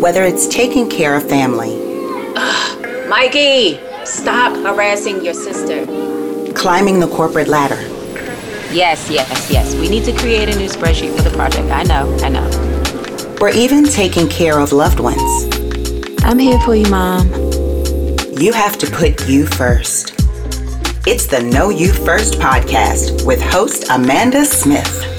Whether it's taking care of family, Mikey, stop harassing your sister. climbing the corporate ladder, Yes, yes, yes. We need to create a new spreadsheet for the project. I know, I know. or even taking care of loved ones, I'm here for you, Mom. you have to put you first. It's the Know You First podcast with host Amanda Smith.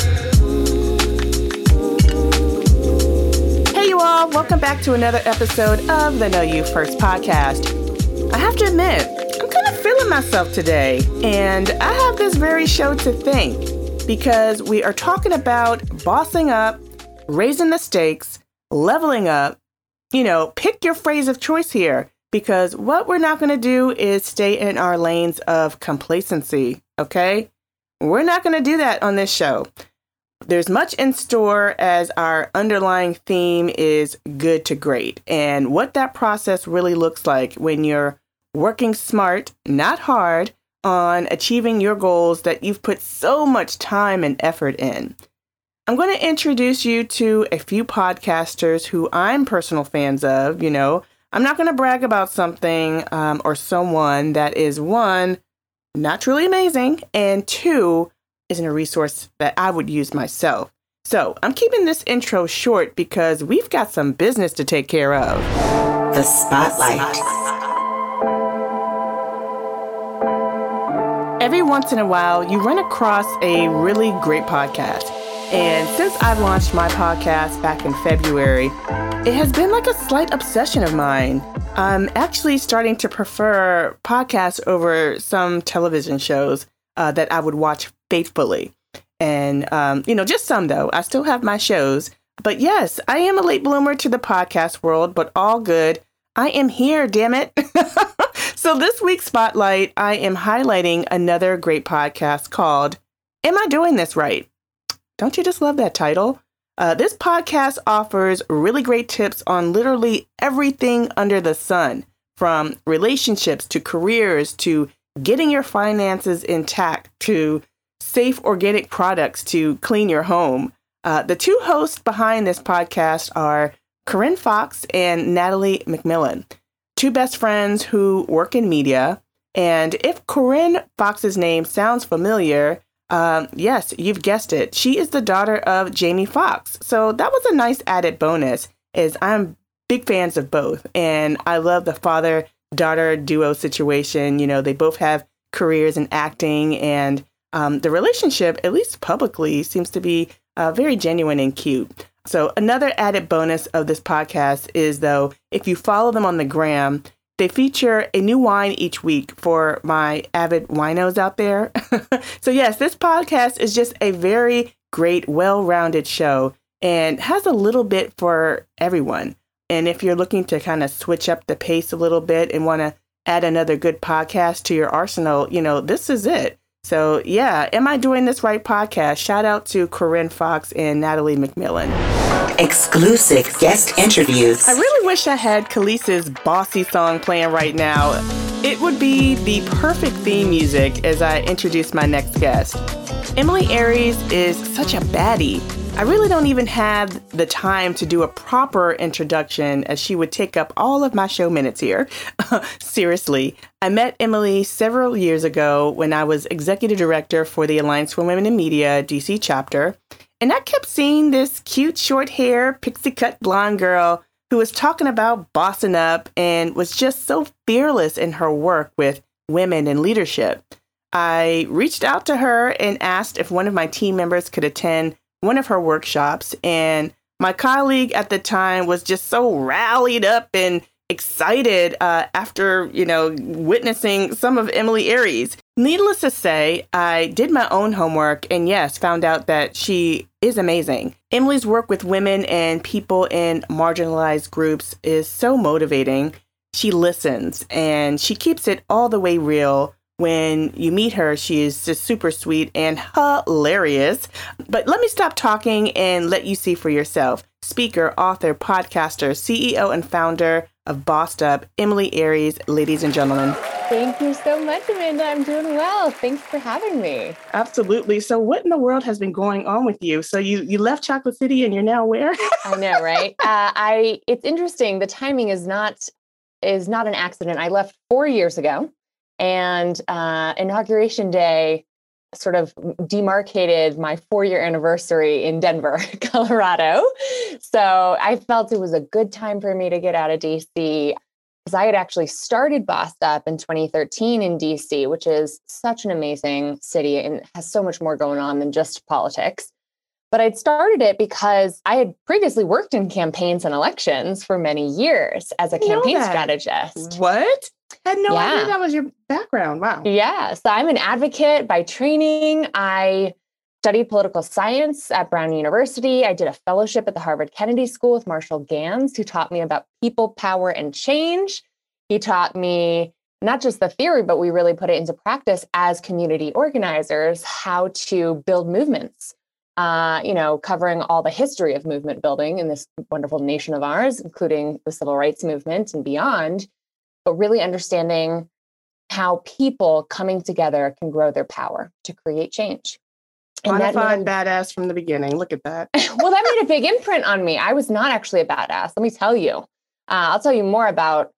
All, welcome back to another episode of the Know You First podcast. I have to admit, I'm kind of feeling myself today, and I have this very show to thank because we are talking about bossing up, raising the stakes, leveling up. You know, pick your phrase of choice here because what we're not going to do is stay in our lanes of complacency, okay? We're not going to do that on this show. There's much in store as our underlying theme is good to great, and what that process really looks like when you're working smart, not hard, on achieving your goals that you've put so much time and effort in. I'm going to introduce you to a few podcasters who I'm personal fans of. You know, I'm not going to brag about something um, or someone that is one, not truly amazing, and two, isn't a resource that I would use myself. So I'm keeping this intro short because we've got some business to take care of. The Spotlight. Every once in a while, you run across a really great podcast. And since I've launched my podcast back in February, it has been like a slight obsession of mine. I'm actually starting to prefer podcasts over some television shows uh, that I would watch faithfully. And, um, you know, just some though. I still have my shows. But yes, I am a late bloomer to the podcast world, but all good. I am here, damn it. so, this week's spotlight, I am highlighting another great podcast called Am I Doing This Right? Don't you just love that title? Uh, this podcast offers really great tips on literally everything under the sun, from relationships to careers to getting your finances intact to safe organic products to clean your home. Uh, the two hosts behind this podcast are Corinne Foxx and Natalie McMillan, two best friends who work in media. And if Corinne Foxx's name sounds familiar, um, yes, you've guessed it. She is the daughter of Jamie Foxx. So that was a nice added bonus, Is I'm big fans of both. And I love the father daughter duo situation. You know, they both have careers in acting, and um, the relationship, at least publicly, seems to be uh, very genuine and cute. So, another added bonus of this podcast is though, if you follow them on the gram, they feature a new wine each week for my avid winos out there. so, yes, this podcast is just a very great, well rounded show and has a little bit for everyone. And if you're looking to kind of switch up the pace a little bit and want to add another good podcast to your arsenal, you know, this is it. So, yeah, Am I Doing This Right podcast? Shout out to Corinne Foxx and Natalie McMillan. Exclusive guest interviews. I really wish I had Khaleesi's bossy song playing right now. It would be the perfect theme music as I introduce my next guest. Emilie Aries is such a baddie. I really don't even have the time to do a proper introduction as she would take up all of my show minutes here. Seriously, I met Emilie several years ago when I was executive director for the Alliance for Women in Media DC chapter. And I kept seeing this cute short hair, pixie cut blonde girl who was talking about bossing up and was just so fearless in her work with women in leadership. I reached out to her and asked if one of my team members could attend one of her workshops. And my colleague at the time was just so rallied up and excited uh, after, you know, witnessing some of Emilie Aries. Needless to say, I did my own homework and yes, found out that she is amazing. Emilie's work with women and people in marginalized groups is so motivating. She listens and she keeps it all the way real. When you meet her, she is just super sweet and hilarious. But let me stop talking and let you see for yourself. Speaker, author, podcaster, CEO, and founder of Bossed Up, Emilie Aries, ladies and gentlemen. Thank you so much, Amanda. I'm doing well. Thanks for having me. Absolutely. So, what in the world has been going on with you? So, you you left Chocolate City and you're now where? I know, right? Uh, I. It's interesting. The timing is not is not an accident. I left four years ago, and uh, inauguration day sort of demarcated my four year anniversary in Denver, Colorado. So I felt it was a good time for me to get out of DC because I had actually started Bossed Up in 2013 in DC, which is such an amazing city and has so much more going on than just politics. But I'd started it because I had previously worked in campaigns and elections for many years as a campaign strategist. What? Had no yeah. idea that was your background. Wow. Yeah. So I'm an advocate by training. I studied political science at Brown University. I did a fellowship at the Harvard Kennedy School with Marshall Ganz, who taught me about people, power, and change. He taught me not just the theory, but we really put it into practice as community organizers how to build movements. Uh, you know, covering all the history of movement building in this wonderful nation of ours, including the civil rights movement and beyond, but really understanding how people coming together can grow their power to create change. Quantified badass from the beginning. Look at that. well, that made a big imprint on me. I was not actually a badass. Let me tell you. Uh, I'll tell you more about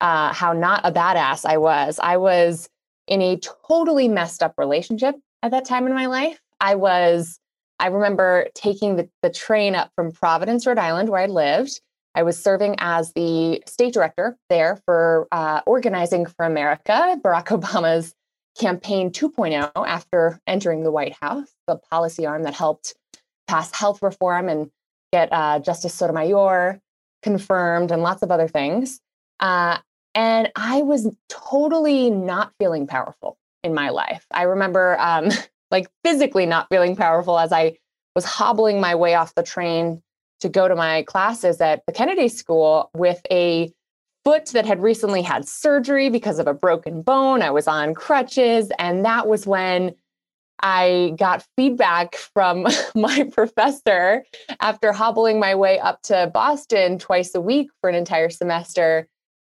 uh, how not a badass I was. I was in a totally messed up relationship at that time in my life. I was, I remember taking the, the train up from Providence, Rhode Island, where I lived. I was serving as the state director there for uh, Organizing for America, Barack Obama's campaign 2.0 after entering the White House, the policy arm that helped pass health reform and get uh, Justice Sotomayor confirmed and lots of other things. Uh, and I was totally not feeling powerful in my life. I remember um, like physically not feeling powerful as I was hobbling my way off the train to go to my classes at the Kennedy School with a foot that had recently had surgery because of a broken bone. I was on crutches. And that was when I got feedback from my professor after hobbling my way up to Boston twice a week for an entire semester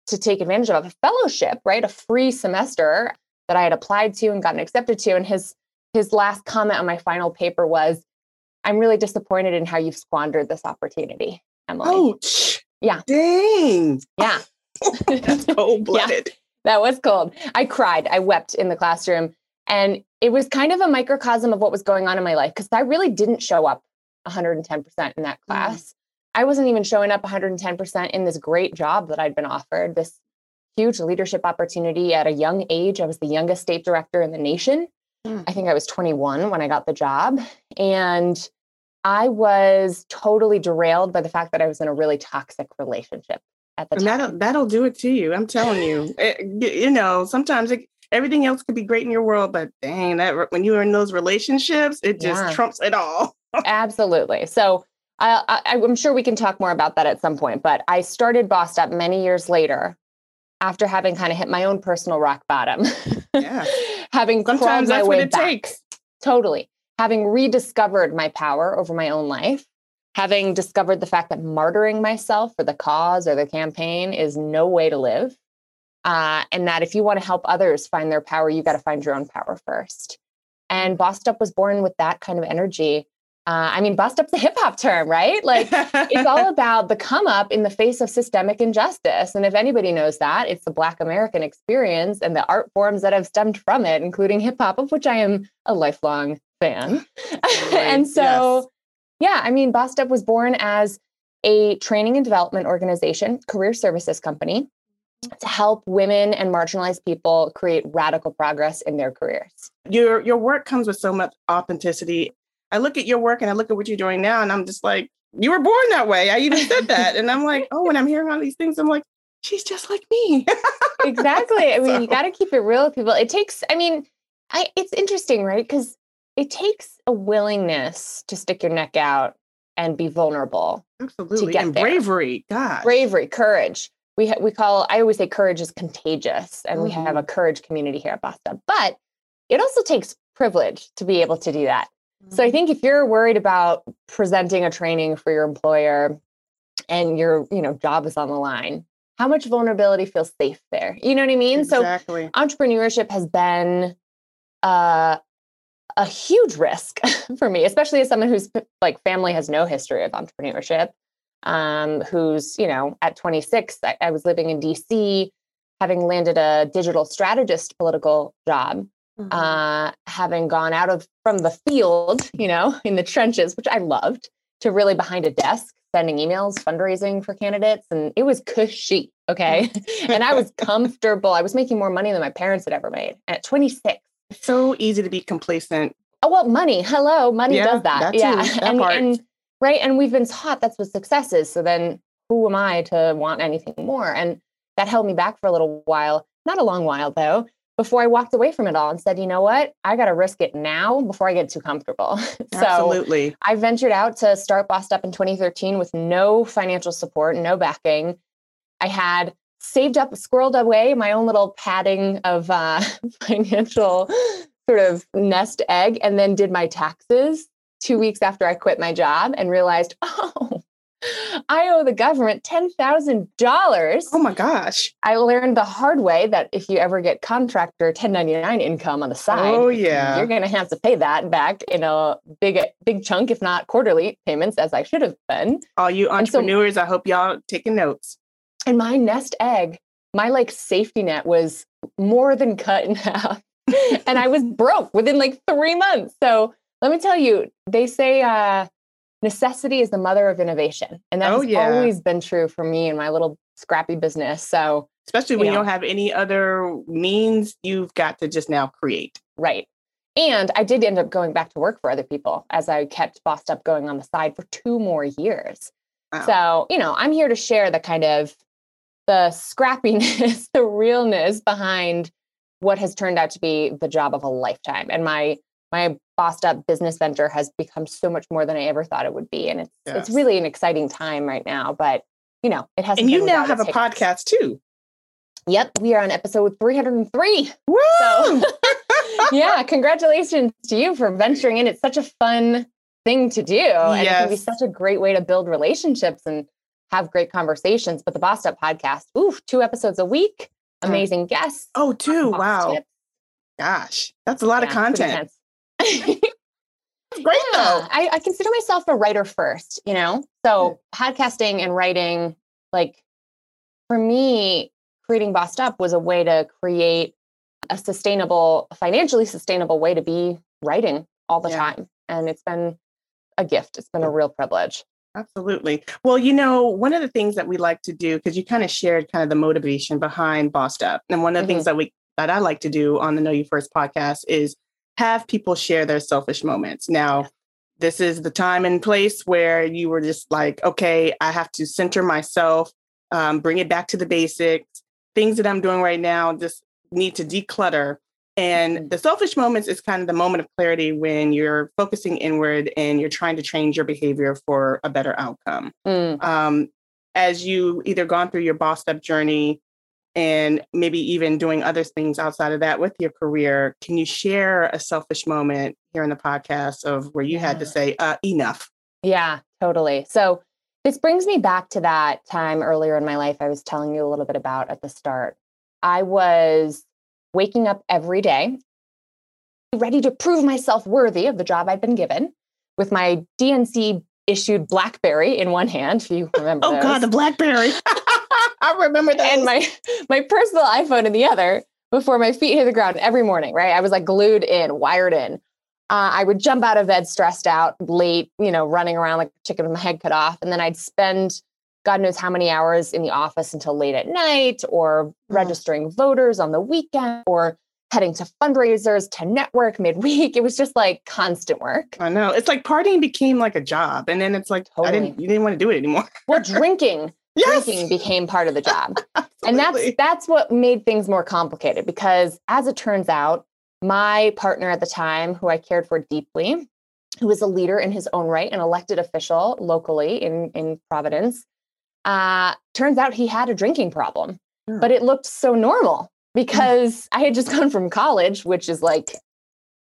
to take advantage of a fellowship, right? A free semester that I had applied to and gotten accepted to. And his his last comment on my final paper was, I'm really disappointed in how you've squandered this opportunity, Emilie. Ouch. Yeah. Dang. Yeah. That's cold blooded. yeah, that was cold. I cried. I wept in the classroom. And it was kind of a microcosm of what was going on in my life because I really didn't show up 110% in that mm. class. Mm. I wasn't even showing up 110% in this great job that I'd been offered, this huge leadership opportunity at a young age. I was the youngest state director in the nation. Mm. I think I was 21 when I got the job. And I was totally derailed by the fact that I was in a really toxic relationship at the and time. That'll, that'll do it to you. I'm telling you. it, you know, sometimes it, everything else could be great in your world, but dang, that when you're in those relationships, it just yeah. trumps it all. Absolutely. So I, I, I'm sure we can talk more about that at some point. But I started Bossed Up many years later after having kind of hit my own personal rock bottom. Yeah. having Sometimes crawled my way back. Takes. Totally. Having rediscovered my power over my own life having discovered the fact that martyring myself for the cause or the campaign is no way to live. Uh, and that if you want to help others find their power, you got to find your own power first. And Bossed Up was born with that kind of energy. Uh, I mean, bossed up the hip hop term, right? Like it's all about the come up in the face of systemic injustice. And if anybody knows that, it's the Black American experience and the art forms that have stemmed from it, including hip hop, of which I am a lifelong fan. Right. and so, yes yeah, I mean, Bossed Up was born as a training and development organization, career services company to help women and marginalized people create radical progress in their careers. Your your work comes with so much authenticity. I look at your work and I look at what you're doing now and I'm just like, you were born that way. I even said that. and I'm like, oh, when I'm hearing all these things, I'm like, she's just like me. exactly. I mean, so. you got to keep it real with people. It takes, I mean, I, it's interesting, right? Because it takes a willingness to stick your neck out and be vulnerable. Absolutely. and there. bravery. God. Bravery, courage. We ha- we call I always say courage is contagious and mm-hmm. we have a mm-hmm. courage community here at Up. But it also takes privilege to be able to do that. So I think if you're worried about presenting a training for your employer and your, you know, job is on the line, how much vulnerability feels safe there? You know what I mean? Exactly. So entrepreneurship has been uh, a huge risk for me, especially as someone whose like family has no history of entrepreneurship. Um, who's you know at 26, I, I was living in DC, having landed a digital strategist political job, Mhm. uh, having gone out of from the field, you know, in the trenches, which I loved, to really behind a desk, sending emails, fundraising for candidates, and it was cushy. Okay, and I was comfortable. I was making more money than my parents had ever made at 26. so easy to be complacent. Oh well, money. Hello, money Yeah, does that. that too, yeah, that and, and right, and we've been taught that's what success is. So then, who am I to want anything more? And that held me back for a little while. Not a long while though. Before I walked away from it all and said, you know what, I got to risk it now before I get too comfortable. so Absolutely. I ventured out to start Bossed Up in 2013 with no financial support, no backing. I had saved up, squirreled away my own little padding of uh, financial sort of nest egg, and then did my taxes two weeks after I quit my job and realized, oh, I owe the government $10,000. Oh my gosh. I learned the hard way that if you ever get contractor 1099 income on the side, Oh yeah. you're going to have to pay that back in a big, big chunk, if not quarterly payments, as I should have been. All you And so- entrepreneurs, I hope y'all taking notes. And my nest egg, my like safety net was more than cut in half. and I was broke within like three months. So let me tell you, they say uh, necessity is the mother of innovation. And that's Oh, yeah. always been true for me and my little scrappy business. So, Especially when you Yeah. don't have any other means, you've got to just now create. right. And I did end up going back to work for other people as I kept Bossed Up going on the side for two more years. Wow. So, you know, I'm here to share the kind of the scrappiness, the realness behind what has turned out to be the job of a lifetime. And my my bossed up business venture has become so much more than I ever thought it would be. And it's it's really an exciting time right now. But you know, it has and you now have a podcast too. Yep. We are on episode 303. Woo! So yeah, congratulations to you for venturing in. It's such a fun thing to do. And it can be such a great way to build relationships and have great conversations. But the Bossed Up podcast, ooh, two episodes a week, Mm. amazing guests. oh, two. Wow. tips. Gosh, that's a lot of Yeah, pretty content. Great though. I, I consider myself a writer first, you know? So podcasting and writing, like for me, creating Bossed Up was a way to create a sustainable, financially sustainable way to be writing all the Yeah. time. And it's been a gift. It's been a real privilege. Absolutely. Well, you know, one of the things that we like to do, because you kind of shared kind of the motivation behind Bossed Up. And one of the things mm-hmm. that we that I like to do on the Know You First podcast is have people share their selfish moments. Now, this is the time and place where you were just like, okay, I have to center myself, um, bring it back to the basics. Things that I'm doing right now just need to declutter. And Mhm. the selfish moments is kind of the moment of clarity when you're focusing inward and you're trying to change your behavior for a better outcome. Mm, Um, as you either gone through your boss up journey and maybe even doing other things outside of that with your career, can you share a selfish moment here in the podcast of where you had to say, uh, enough? Yeah, totally. So this brings me back to that time earlier in my life I was telling you a little bit about at the start. I was waking up every day, ready to prove myself worthy of the job I'd been given with my DNC issued Blackberry in one hand, if you remember. Oh God, the BlackBerry. I remember that. and my my personal iPhone in the other before my feet hit the ground every morning, right? I was like glued in, wired in. Uh, I would jump out of bed stressed out, late, you know, running around like a chicken with my head cut off. And then I'd spend God knows how many hours in the office until late at night or registering voters on the weekend or heading to fundraisers to network midweek. It was just like constant work. I know. It's like partying became like a job. And then it's like I didn't you didn't want to do it anymore. Well, drinking, yes. drinking became part of the job. and that's that's what made things more complicated because as it turns out my partner at the time who i cared for deeply who was a leader in his own right an elected official locally in in providence uh, turns out he had a drinking problem Hmm. but it looked so normal because i had just gone from college which is like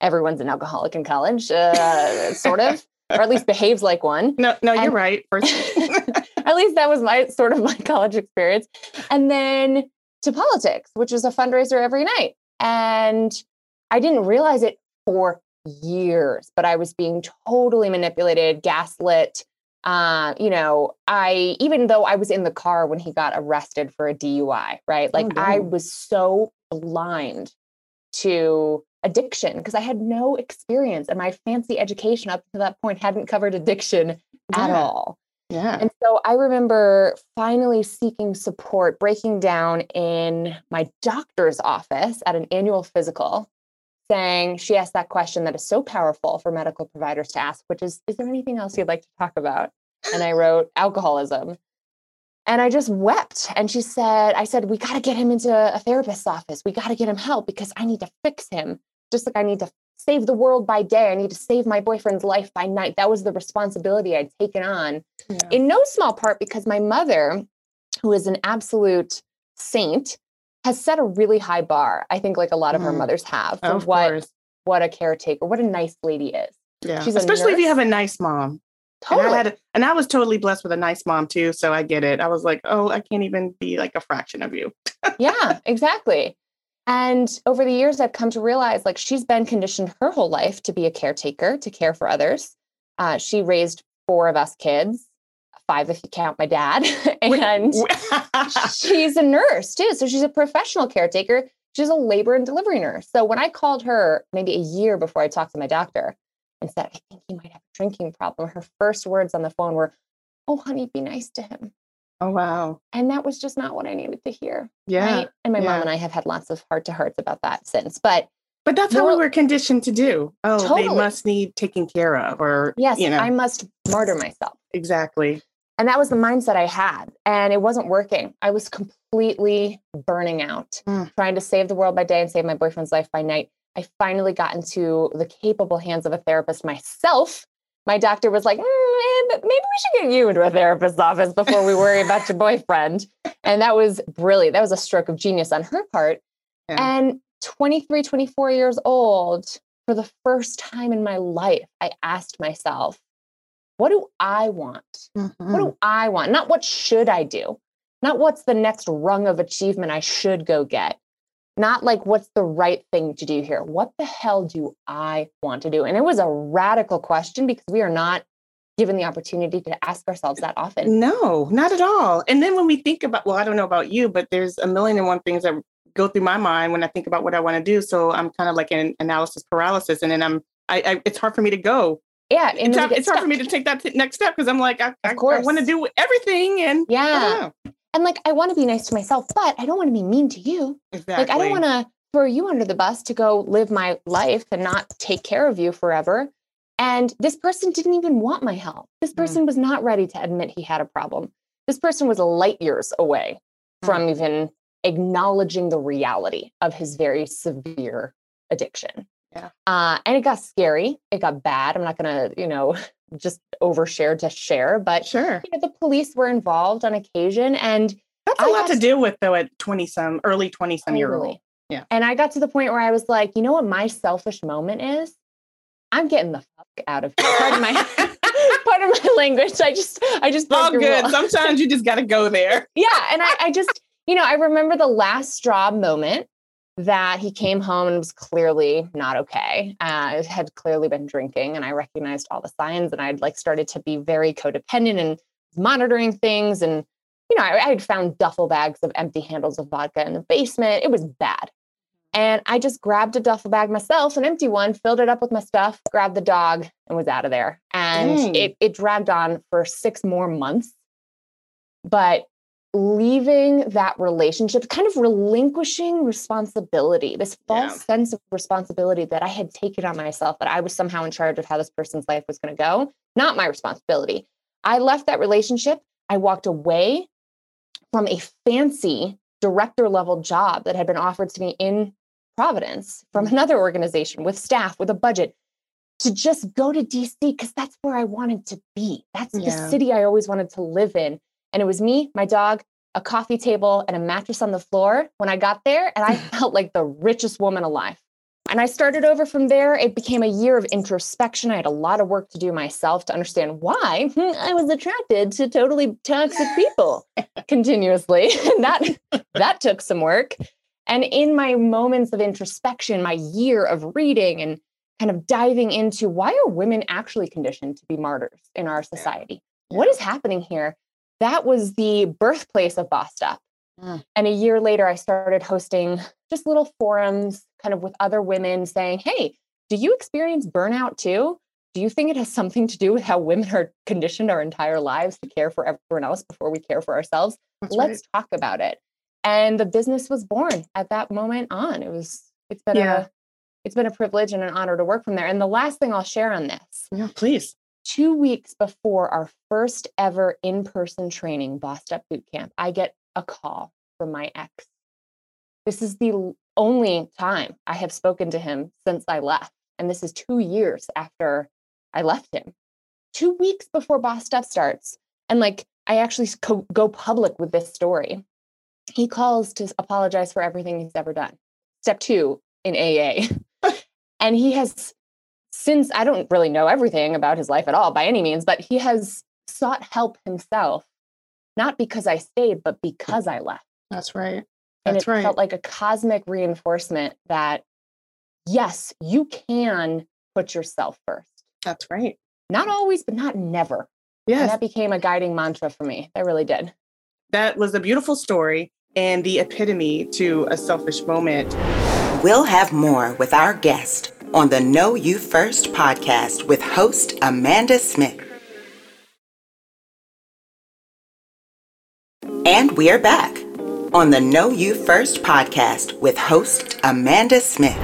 everyone's an alcoholic in college uh, sort of or at least behaves like one No, no, you're right. First, and At least that was my sort of my college experience. And then to politics, which was a fundraiser every night. And I didn't realize it for years, but I was being totally manipulated, gaslit. Uh, you know, I even though I was in the car when he got arrested for a DUI, right? Like Oh, I was so blind to addiction because I had no experience and my fancy education up to that point hadn't covered addiction at all. Yeah. And so I remember finally seeking support, breaking down in my doctor's office at an annual physical, saying, she asked that question that is so powerful for medical providers to ask, which is, is there anything else you'd like to talk about? And I wrote, alcoholism. And I just wept. And she said, I said, we got to get him into a therapist's office. We got to get him help because I need to fix him. Just like I need to save the world by day, I need to save my boyfriend's life by night. That was the responsibility I'd taken on Yeah. in no small part because my mother, who is an absolute saint, has set a really high bar. I think like a lot of our Mm. mothers have for Of what course. what a caretaker, what a nice lady is. Yeah. she's Especially if you have a nice mom. Totally. And I, had and I was totally blessed with a nice mom too. So I get it. I was like, oh, I can't even be like a fraction of you. yeah, exactly. And over the years, I've come to realize like she's been conditioned her whole life to be a caretaker, to care for others. Uh, she raised four of us kids, five if you count my dad, and she's a nurse too. So she's a professional caretaker. She's a labor and delivery nurse. So when I called her maybe a year before I talked to my doctor and said, I think he might have a drinking problem, her first words on the phone were, Oh, honey, be nice to him. Oh, wow. And that was just not what I needed to hear. Yeah. Right. And my yeah. mom and I have had lots of heart to hearts about that since. But But that's how we were conditioned to do. Oh, they must need taken care of, or yes, you know, I must martyr myself. exactly. And that was the mindset I had. And it wasn't working. I was completely burning out, Mm. trying to save the world by day and save my boyfriend's life by night. I finally got into the capable hands of a therapist myself. My doctor was like, "Mm, maybe we should get you into a therapist's office before we worry about your boyfriend. And that was brilliant. That was a stroke of genius on her part. Yeah. And 23, 24 years old, for the first time in my life, I asked myself, what do I want? What Mhm. do I want? Not what should I do? Not what's the next rung of achievement I should go get. Not like what's the right thing to do here. What the hell do I want to do? And it was a radical question because we are not given the opportunity to ask ourselves that often. No, not at all. And then when we think about, well, I don't know about you, but there's a million and one things that go through my mind when I think about what I want to do. So I'm kind of like in analysis paralysis, and then I'm, I, I it's hard for me to go. Yeah. And It's, hard, it's hard for me to take that next step because I'm like, I, I, I want to do everything, and Yeah. And like, I want to be nice to myself, but I don't want to be mean to you. exactly. Like, I don't want to throw you under the bus to go live my life and not take care of you forever. And this person didn't even want my help. This Mm. person was not ready to admit he had a problem. This person was light years away Mm. from even acknowledging the reality of his very severe addiction. Yeah. Uh, and it got scary. It got bad. I'm not going to, you know, just overshare to share, but Sure, you know, the police were involved on occasion and that's a I lot to deal with though at twenty some, early twenty some year old. Yeah. And I got to the point where I was like, you know what my selfish moment is? I'm getting the fuck out of here. Pardon my pardon my language. I just I just All good. rule. Sometimes you just got to go there. yeah. And I, I just, you know, I remember the last straw moment that he came home and was clearly not okay. Uh, had clearly been drinking, and I recognized all the signs, and I'd like started to be very codependent and monitoring things. And you know, I, I had found duffel bags of empty handles of vodka in the basement. It was bad. And I just grabbed a duffel bag myself, an empty one, filled it up with my stuff, grabbed the dog, and was out of there. And Dang. it, it dragged on for six more months. But leaving that relationship, kind of relinquishing responsibility, this false Yeah. sense of responsibility that I had taken on myself, that I was somehow in charge of how this person's life was going to go, not my responsibility. I left that relationship. I walked away from a fancy director level job that had been offered to me in Providence from another organization with staff, with a budget to just go to DC because that's where I wanted to be. That's the city I always wanted to live in. And it was me, my dog, a coffee table, and a mattress on the floor when I got there. And I felt like the richest woman alive. And I started over from there. It became a year of introspection. I had a lot of work to do myself to understand why I was attracted to totally toxic people continuously. And that that took some work. And in my moments of introspection, my year of reading and kind of diving into why are women actually conditioned to be martyrs in our society? What is happening here? That was the birthplace of Bossed Up. Mm. And a year later, I started hosting just little forums kind of with other women saying, hey, do you experience burnout too? Do you think it has something to do with how women are conditioned our entire lives to care for everyone else before we care for ourselves? That's Let's right. talk about it. And the business was born at that moment on. It was, it's been yeah. a, it's been a privilege and an honor to work from there. And the last thing I'll share on this. Yeah, please. Two weeks before our first ever in person training, Bossed Up Boot Camp, I get a call from my ex. This is the only time I have spoken to him since I left. And this is two years after I left him, two weeks before Bossed Up starts. And like, I actually co- go public with this story. He calls to apologize for everything he's ever done. Step two in AA. and he has since, I don't really know everything about his life at all by any means, but he has sought help himself, not because I stayed, but because I left. That's right. That's and it right. felt like a cosmic reinforcement that yes, you can put yourself first. That's right. Not always, but not never. Yes. And that became a guiding mantra for me. That really did. That was a beautiful story and the epitome to a selfish moment. We'll have more with our guest on the Know You First podcast with host Amanda Smith. And we are back on the Know You First podcast with host Amanda Smith.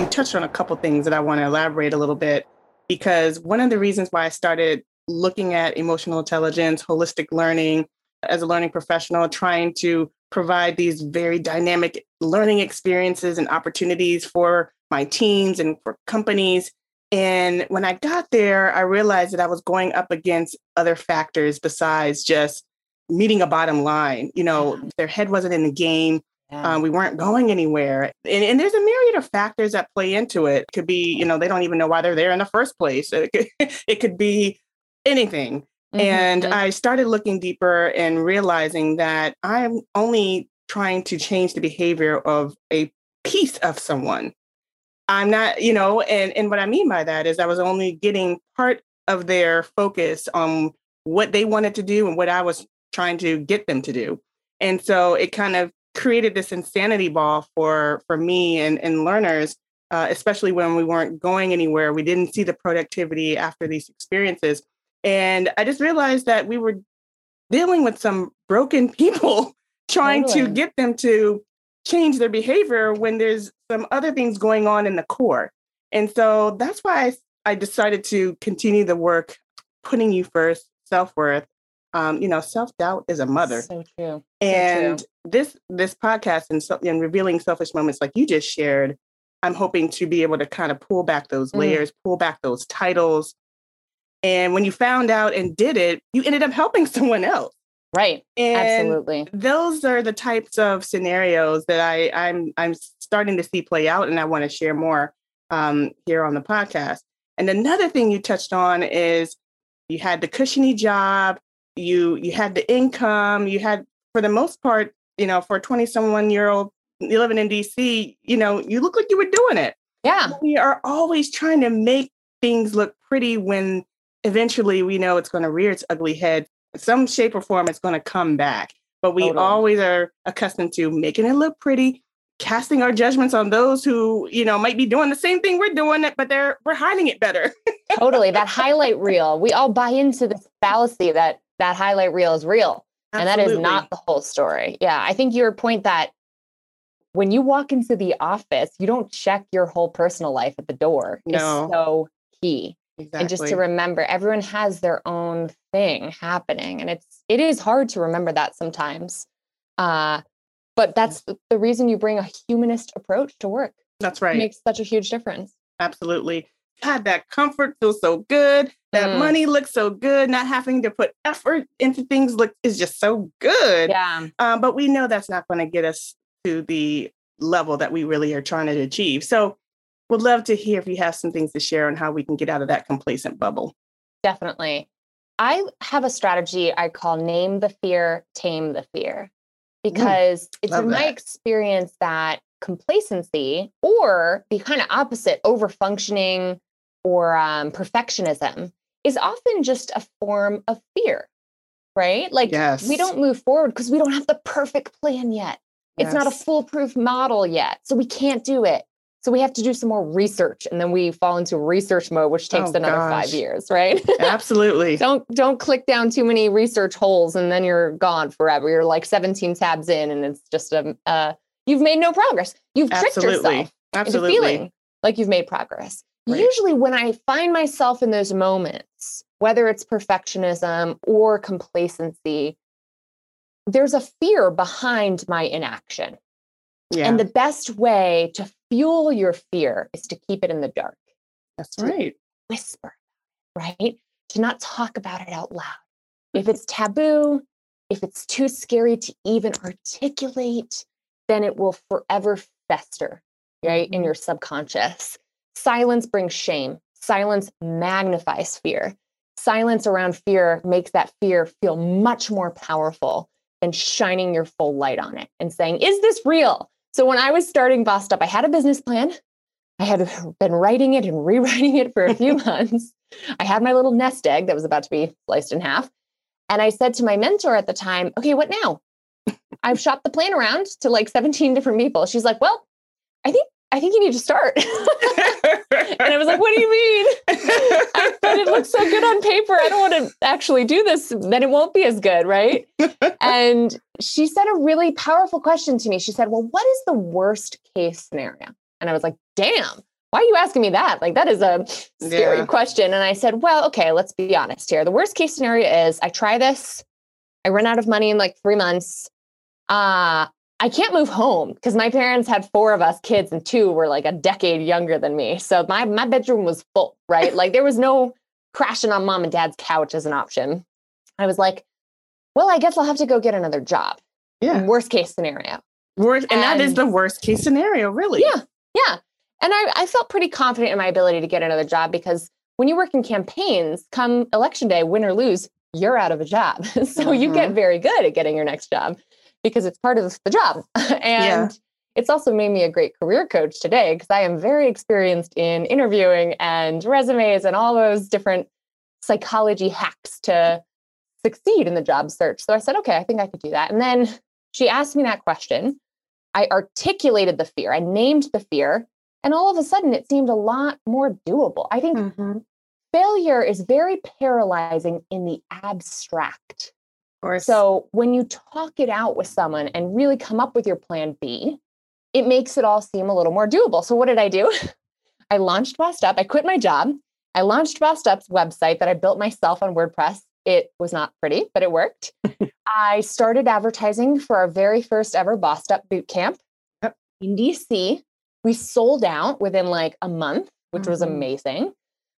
You touched on a couple things that I want to elaborate a little bit because one of the reasons why I started looking at emotional intelligence, holistic learning as a learning professional, trying to provide these very dynamic learning experiences and opportunities for my teams and for companies. And when I got there, I realized that I was going up against other factors besides just meeting a bottom line. You know, their head wasn't in the game. Yeah. Um, we weren't going anywhere. And, and, there's a myriad of factors that play into it. it. Could be, you know, they don't even know why they're there in the first place. It could, it could be anything. Mm-hmm. And I started looking deeper and realizing that I'm only trying to change the behavior of a piece of someone. I'm not, you know, and, and what I mean by that is I was only getting part of their focus on what they wanted to do and what I was trying to get them to do. And so it kind of created this insanity ball for for me and, and learners, uh, especially when we weren't going anywhere. We didn't see the productivity after these experiences. And I just realized that we were dealing with some broken people trying totally. to get them to change their behavior when there's some other things going on in the core. And so that's why I, I decided to continue the work, putting you first, self worth, um, you know, self doubt is a mother. So true. And so true. this this podcast and, so, and revealing selfish moments, like you just shared, I'm hoping to be able to kind of pull back those mm. layers, mm. pull back those titles. And when you found out and did it, you ended up helping someone else. Right. And Absolutely. Those are the types of scenarios that I, I'm I'm starting to see play out, and I want to share more um, here on the podcast. And another thing you touched on is you had the cushiony job, you you had the income, you had for the most part, you know, for a 20 someone year old living in DC, you know, you look like you were doing it. Yeah. We are always trying to make things look pretty when eventually we know it's going to rear its ugly head. Some shape or form, it's going to come back. But we totally. always are accustomed to making it look pretty, casting our judgments on those who, you know, might be doing the same thing we're doing, but they're we're hiding it better. totally. That highlight reel. We all buy into this fallacy that that highlight reel is real. Absolutely. And that is not the whole story. Yeah. I think your point that when you walk into the office, you don't check your whole personal life at the door. No. Is so key. Exactly. And just to remember everyone has their own thing happening. And it's it is hard to remember that sometimes. Uh, but that's the reason you bring a humanist approach to work. That's right. It makes such a huge difference. Absolutely. God, that comfort feels so good. That mm. money looks so good. Not having to put effort into things look is just so good. Yeah. Um, but we know that's not going to get us to the level that we really are trying to achieve. So would love to hear if you have some things to share on how we can get out of that complacent bubble. Definitely. I have a strategy I call name the fear, tame the fear, because mm, it's in my experience that complacency or the kind of opposite, over functioning or um, perfectionism, is often just a form of fear, right? Like yes. we don't move forward because we don't have the perfect plan yet. It's not a foolproof model yet. So we can't do it. So we have to do some more research and then we fall into research mode, which takes oh, another gosh. five years, right? Absolutely. don't don't click down too many research holes and then you're gone forever. You're like 17 tabs in and it's just a uh, you've made no progress. You've tricked Absolutely. yourself Absolutely. into feeling like you've made progress. Right. Usually when I find myself in those moments, whether it's perfectionism or complacency, there's a fear behind my inaction. Yeah. And the best way to fuel your fear is to keep it in the dark. That's right. Whisper, right? To not talk about it out loud. If it's taboo, if it's too scary to even articulate, then it will forever fester, right, mm-hmm. in your subconscious. Silence brings shame. Silence magnifies fear. Silence around fear makes that fear feel much more powerful than shining your full light on it and saying, Is this real? So when I was starting Bossed Up, I had a business plan. I had been writing it and rewriting it for a few months. I had my little nest egg that was about to be sliced in half. And I said to my mentor at the time, okay, what now? I've shopped the plan around to like 17 different people. She's like, well, I think I think you need to start. and I was like, what do you mean? I, but it looks so good on paper. I don't want to actually do this. Then it won't be as good, right? and she said a really powerful question to me. She said, well, what is the worst case scenario? And I was like, damn, why are you asking me that? Like, that is a scary yeah. question. And I said, well, okay, let's be honest here. The worst case scenario is I try this, I run out of money in like three months. Uh, I can't move home because my parents had four of us kids and two were like a decade younger than me. So my my bedroom was full, right? like there was no crashing on mom and dad's couch as an option. I was like, well, I guess I'll have to go get another job. Yeah. Worst case scenario. Worst, and, and that is the worst case scenario, really. Yeah. Yeah. And I, I felt pretty confident in my ability to get another job because when you work in campaigns, come election day, win or lose, you're out of a job. so mm-hmm. you get mm-hmm. very good at getting your next job because it's part of the job. and yeah. it's also made me a great career coach today because I am very experienced in interviewing and resumes and all those different psychology hacks to succeed in the job search. So I said, okay, I think I could do that. And then she asked me that question. I articulated the fear, I named the fear, and all of a sudden it seemed a lot more doable. I think mm-hmm. failure is very paralyzing in the abstract. So when you talk it out with someone and really come up with your plan B, it makes it all seem a little more doable. So what did I do? I launched Bossed Up. I quit my job. I launched Bossed Up's website that I built myself on WordPress. It was not pretty, but it worked. I started advertising for our very first ever Bossed Up boot camp yep. in DC. We sold out within like a month, which mm-hmm. was amazing.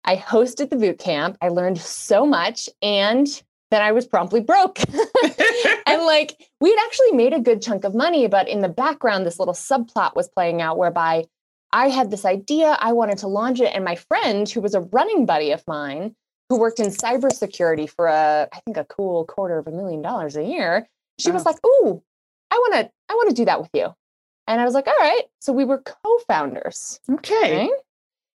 I hosted the boot camp. I learned so much and then I was promptly broke. and like we had actually made a good chunk of money, but in the background, this little subplot was playing out whereby I had this idea, I wanted to launch it, and my friend, who was a running buddy of mine, who worked in cybersecurity for a, I think a cool quarter of a million dollars a year, she was like, "Ooh, I want to, I want to do that with you." And I was like, "All right." So we were co-founders. Okay.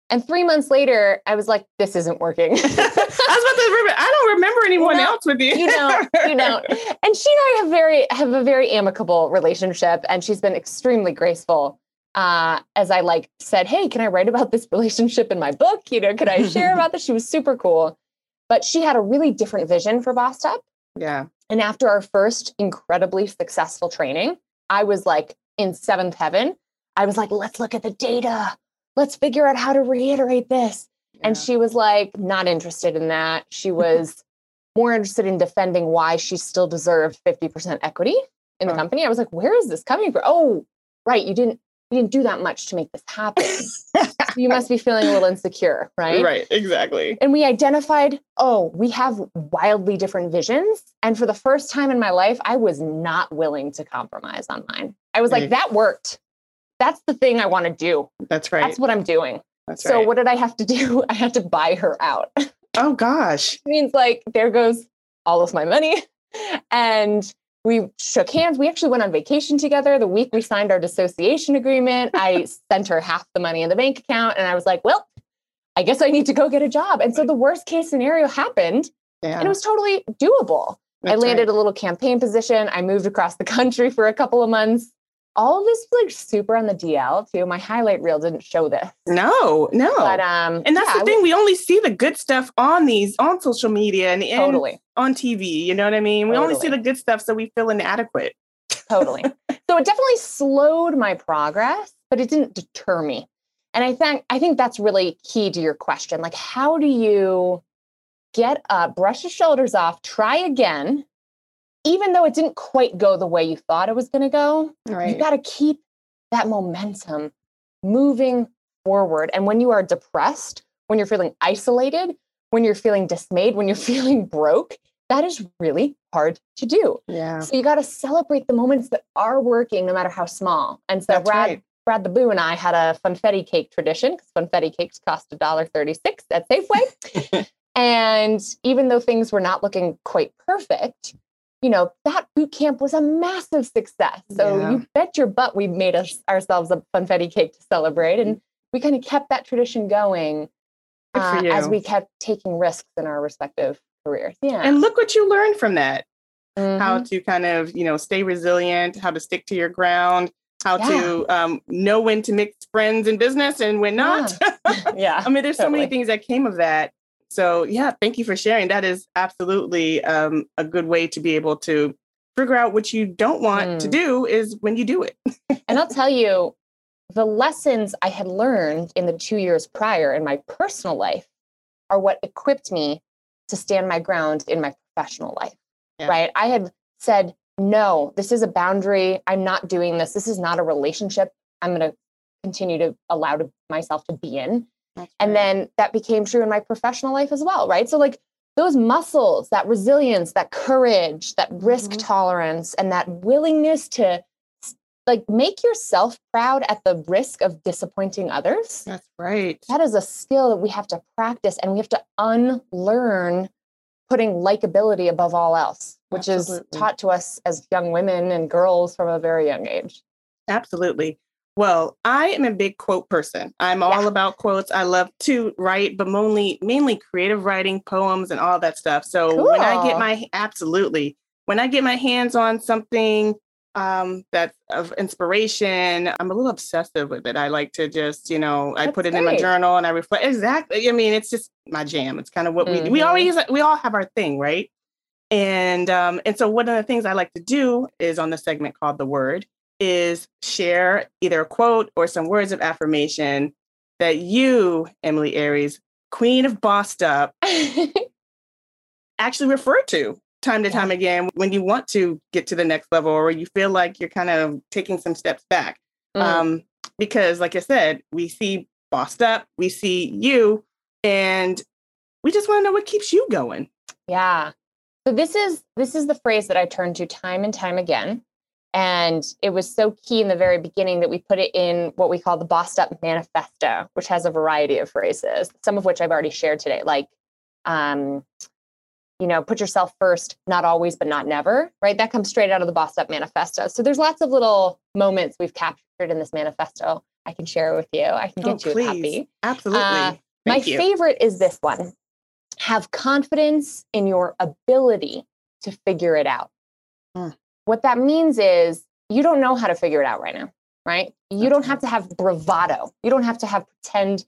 And three months later, I was like, this isn't working. I was about to remember, I don't remember anyone you know, else with you. you don't, you don't. And she and I have very have a very amicable relationship, and she's been extremely graceful. Uh, as I like said, hey, can I write about this relationship in my book? You know, could I share about this? She was super cool. But she had a really different vision for Bossed Up. Yeah. And after our first incredibly successful training, I was like in seventh heaven. I was like, let's look at the data let's figure out how to reiterate this. Yeah. And she was like, not interested in that. She was more interested in defending why she still deserved 50% equity in the oh. company. I was like, where is this coming from? Oh, right. You didn't you didn't do that much to make this happen. you must be feeling a little insecure, right? Right, exactly. And we identified, oh, we have wildly different visions. And for the first time in my life, I was not willing to compromise on mine. I was like, that worked that's the thing I want to do. That's right. That's what I'm doing. That's so right. what did I have to do? I had to buy her out. oh gosh. it means like there goes all of my money. And we shook hands. We actually went on vacation together the week we signed our dissociation agreement. I sent her half the money in the bank account and I was like, well, I guess I need to go get a job. And so the worst case scenario happened Yeah. and it was totally doable. I landed right. a little campaign position. I moved across the country for a couple of months. All of this was like super on the DL too. My highlight reel didn't show this. No, no. But um and that's yeah, the thing. We only see the good stuff on these on social media and, and Totally. on TV. You know what I mean? We only see the good stuff, so we feel inadequate. totally. So it definitely slowed my progress, but it didn't deter me. And I think I think that's really key to your question. Like, how do you get up, brush your shoulders off, try again, even though it didn't quite go the way you thought it was going to go? You got to keep that momentum moving forward. And when you are depressed, when you're feeling isolated, when you're feeling dismayed, when you're feeling broke, that is really hard to do. Yeah. So you got to celebrate the moments that are working, no matter how small. And so That's Brad, right. Brad the Boo and I had a funfetti cake tradition because funfetti cakes cost $1.36 at Safeway. and even though things were not looking quite perfect, you know, that boot camp was a massive success. So Yeah. you bet your butt we made us, ourselves a funfetti cake to celebrate. And we kind of kept that tradition going uh, as we kept taking risks in our respective careers. Yeah. And look what you learned from that. How Mhm. to kind of, you know, stay resilient, how to stick to your ground, how Yeah. to um, know when to mix friends in business and when not. yeah. I mean, there's so many things that came of that. So yeah, thank you for sharing. That is absolutely um, a good way to be able to figure out what you don't want to Mm. do is when you do it. And I'll tell you, the lessons I had learned in the two years prior in my personal life are what equipped me to stand my ground in my professional life. Yeah. Right. I had said, no, this is a boundary. I'm not doing this. This is not a relationship I'm going to continue to allow to myself to be in. And then that became true in my professional life as well. Right. So, like, those muscles, that resilience, that courage, that risk Mhm. tolerance, and that willingness to like make yourself proud at the risk of disappointing others. that's right. That is a skill that we have to practice and we have to unlearn putting likability above all else, which is taught to us as young women and girls from a very young age. Absolutely. Well, I am a big quote person. I'm all Yeah. about quotes. I love to write, but mainly mainly creative writing, poems, and all that stuff. So when I get my absolutely when I get my hands on something um, that's of inspiration, I'm a little obsessive with it. I like to just, you know, I That's put it in my journal and I reflect. Exactly. I mean, it's just my jam. It's kind of what we do. We Mhm. always we all have our thing, right? And um, and so one of the things I like to do is on the segment called the Word is share either a quote or some words of affirmation that you, Emilie Aries, Queen of Bossed Up, actually refer to time to time again when you want to get to the next level or you feel like you're kind of taking some steps back. Mm. Um, because, like I said, we see Bossed Up, we see you, and we just want to know what keeps you going. Yeah. So this is this is the phrase that I turn to time and time again. And it was so key in the very beginning that we put it in what we call the Bossed Up Manifesto, which has a variety of phrases, some of which I've already shared today, like um, you know, put yourself first, not always, but not never, right? That comes straight out of the Bossed Up Manifesto. So there's lots of little moments we've captured in this manifesto. I can share with you. I can get Oh, you happy. Absolutely. Uh, My you. favorite is this one have confidence in your ability to figure it out. Hmm. What that means is you don't know how to figure it out right now, right? You don't have to have bravado. You don't have to have pretend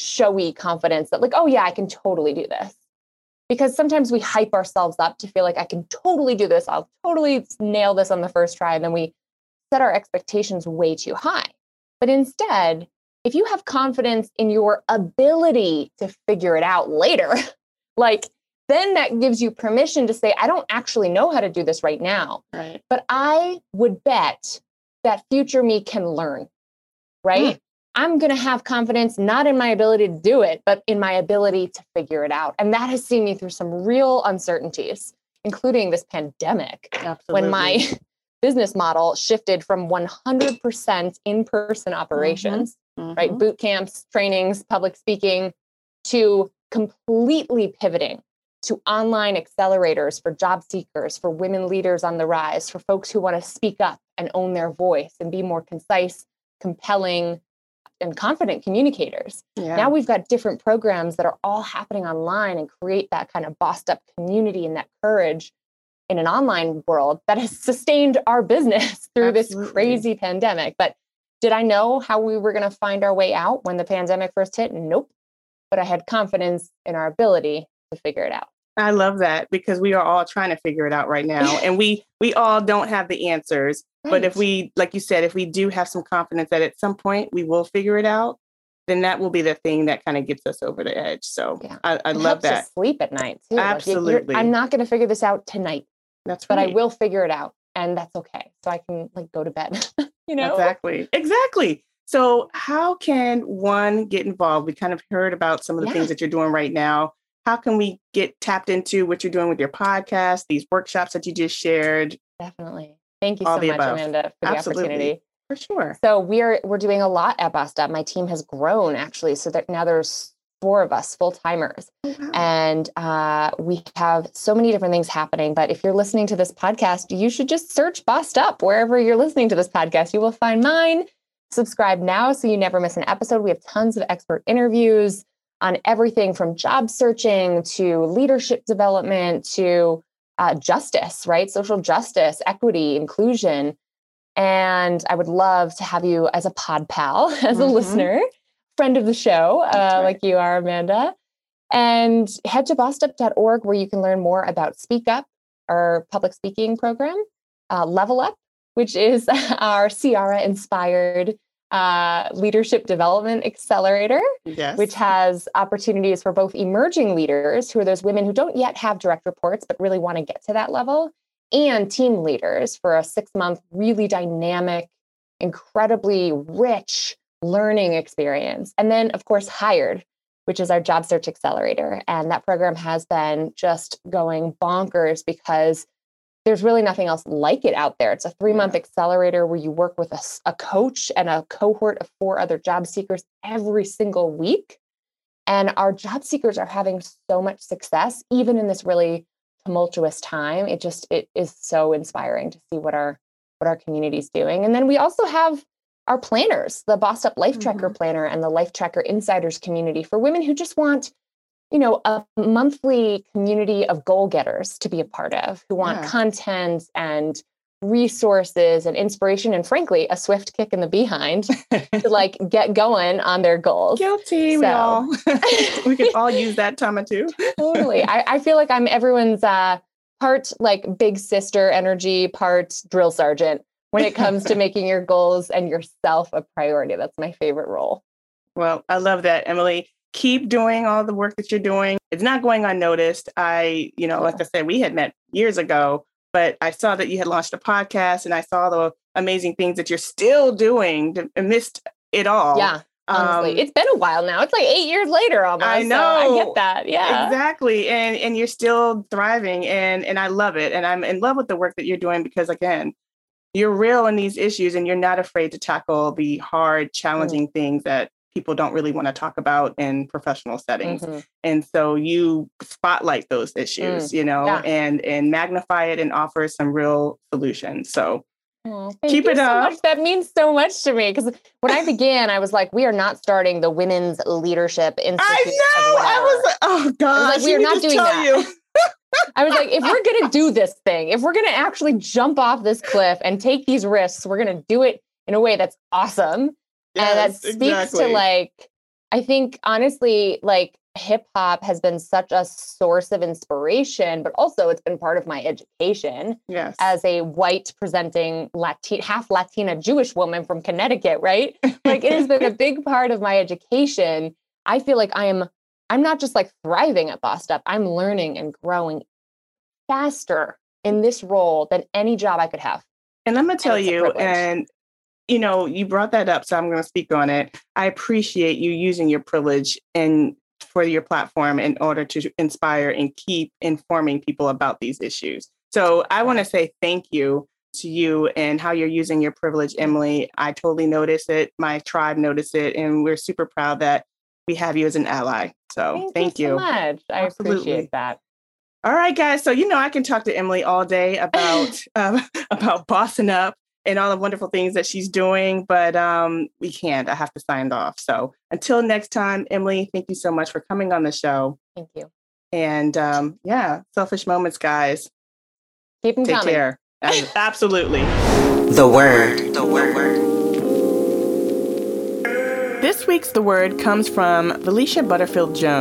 showy confidence that, like, oh, yeah, I can totally do this. Because sometimes we hype ourselves up to feel like I can totally do this. I'll totally nail this on the first try. And then we set our expectations way too high. But instead, if you have confidence in your ability to figure it out later, like then that gives you permission to say, I don't actually know how to do this right now, Right. but I would bet that future me can learn, right? I'm going to have confidence not in my ability to do it, but in my ability to figure it out. And that has seen me through some real uncertainties, including this pandemic Absolutely. when my business model shifted from 100% in person operations mm-hmm. right? Boot camps, trainings, public speaking, to completely pivoting to online accelerators for job seekers, for women leaders on the rise, for folks who want to speak up and own their voice and be more concise, compelling, and confident communicators. Yeah. Now we've got different programs that are all happening online and create that kind of bossed up community and that courage in an online world that has sustained our business through Absolutely. this crazy pandemic. But did I know how we were going to find our way out when the pandemic first hit? Nope. But I had confidence in our ability to figure it out. I love that because we are all trying to figure it out right now and we we all don't have the answers right. but if we like you said if we do have some confidence that at some point we will figure it out then that will be the thing that kind of gets us over the edge so yeah. I, I love that sleep at night too absolutely like I'm not going to figure this out tonight that's right. but I will figure it out and that's okay so I can like go to bed you know exactly exactly so how can one get involved we kind of heard about some of the yeah. things that you're doing right now how can we get tapped into what you're doing with your podcast, these workshops that you just shared? Definitely. Thank you so much, above. Amanda, for Absolutely. the opportunity. For sure. So we're we're doing a lot at Up. My team has grown actually, so that now there's four of us full timers, oh, wow. and uh, we have so many different things happening. But if you're listening to this podcast, you should just search Bossed Up wherever you're listening to this podcast. You will find mine. Subscribe now so you never miss an episode. We have tons of expert interviews on everything from job searching to leadership development to uh, justice, right? Social justice, equity, inclusion. And I would love to have you as a pod pal, as mm-hmm. a listener, friend of the show, uh, right. like you are, Amanda. And head to bossedup.org where you can learn more about Speak Up, our public speaking program, uh, Level Up, which is our Ciara inspired uh, Leadership Development Accelerator, yes. which has opportunities for both emerging leaders, who are those women who don't yet have direct reports but really want to get to that level, and team leaders for a six month, really dynamic, incredibly rich learning experience. And then, of course, Hired, which is our job search accelerator. And that program has been just going bonkers because there's really nothing else like it out there. It's a three month accelerator where you work with a, a coach and a cohort of four other job seekers every single week. And our job seekers are having so much success, even in this really tumultuous time. It just it is so inspiring to see what our what our community is doing. And then we also have our planners, the Bossed Up Life Tracker mm-hmm. Planner and the Life Tracker Insiders community for women who just want you know, a monthly community of goal getters to be a part of who want yeah. content and resources and inspiration and frankly a swift kick in the behind to like get going on their goals. Guilty so. we all. We can all use that tama too. Totally. I, I feel like i'm everyone's uh part like big sister energy part drill sergeant when it comes to making your goals and yourself a priority. That's my favorite role. Well i love that Emilie keep doing all the work that you're doing. It's not going unnoticed. I, you know, like I said, we had met years ago, but I saw that you had launched a podcast and I saw the amazing things that you're still doing amidst it all. Yeah. Honestly, um, it's been a while now. It's like eight years later almost. I know. So I get that. Yeah. Exactly. And and you're still thriving and and I love it. And I'm in love with the work that you're doing because again, you're real in these issues and you're not afraid to tackle the hard, mm. challenging mm. things that people don't really want to talk about in professional settings mm-hmm. and so you spotlight those issues mm. you know yeah. and and magnify it and offer some real solutions so Oh, Keep it up. So that means so much to me because when I began, I was like, "We are not starting the Women's Leadership Institute." I know. I was, oh god, like, we are not doing that. I was like, if we're gonna do this thing, if we're gonna actually jump off this cliff and take these risks, we're gonna do it in a way that's awesome Yes, and that speaks exactly. to like, I think honestly, like hip hop has been such a source of inspiration, but also it's been part of my education. Yes. As a white presenting Latin, half Latina Jewish woman from Connecticut, right? Like it has been a big part of my education. I feel like I am, I'm not just like thriving at Bossed Up, I'm learning and growing faster in this role than any job I could have. And I'm gonna tell you, and you know, you brought that up, so I'm going to speak on it. I appreciate you using your privilege and for your platform in order to inspire and keep informing people about these issues. So I want to say thank you to you and how you're using your privilege, Emilie. I totally notice it. My tribe noticed it, and we're super proud that we have you as an ally. So Thank, thank, you you. so much. I Absolutely. appreciate that. All right, guys. So you know I can talk to Emilie all day about um, about bossing up and all the wonderful things that she's doing, but um, we can't. I have to sign off. So until next time, Emilie, thank you so much for coming on the show. Thank you. And um, yeah, selfish moments, guys. Keep them Take coming. care. Absolutely. The word. The word. This week's The Word comes from Felicia Butterfield Jones.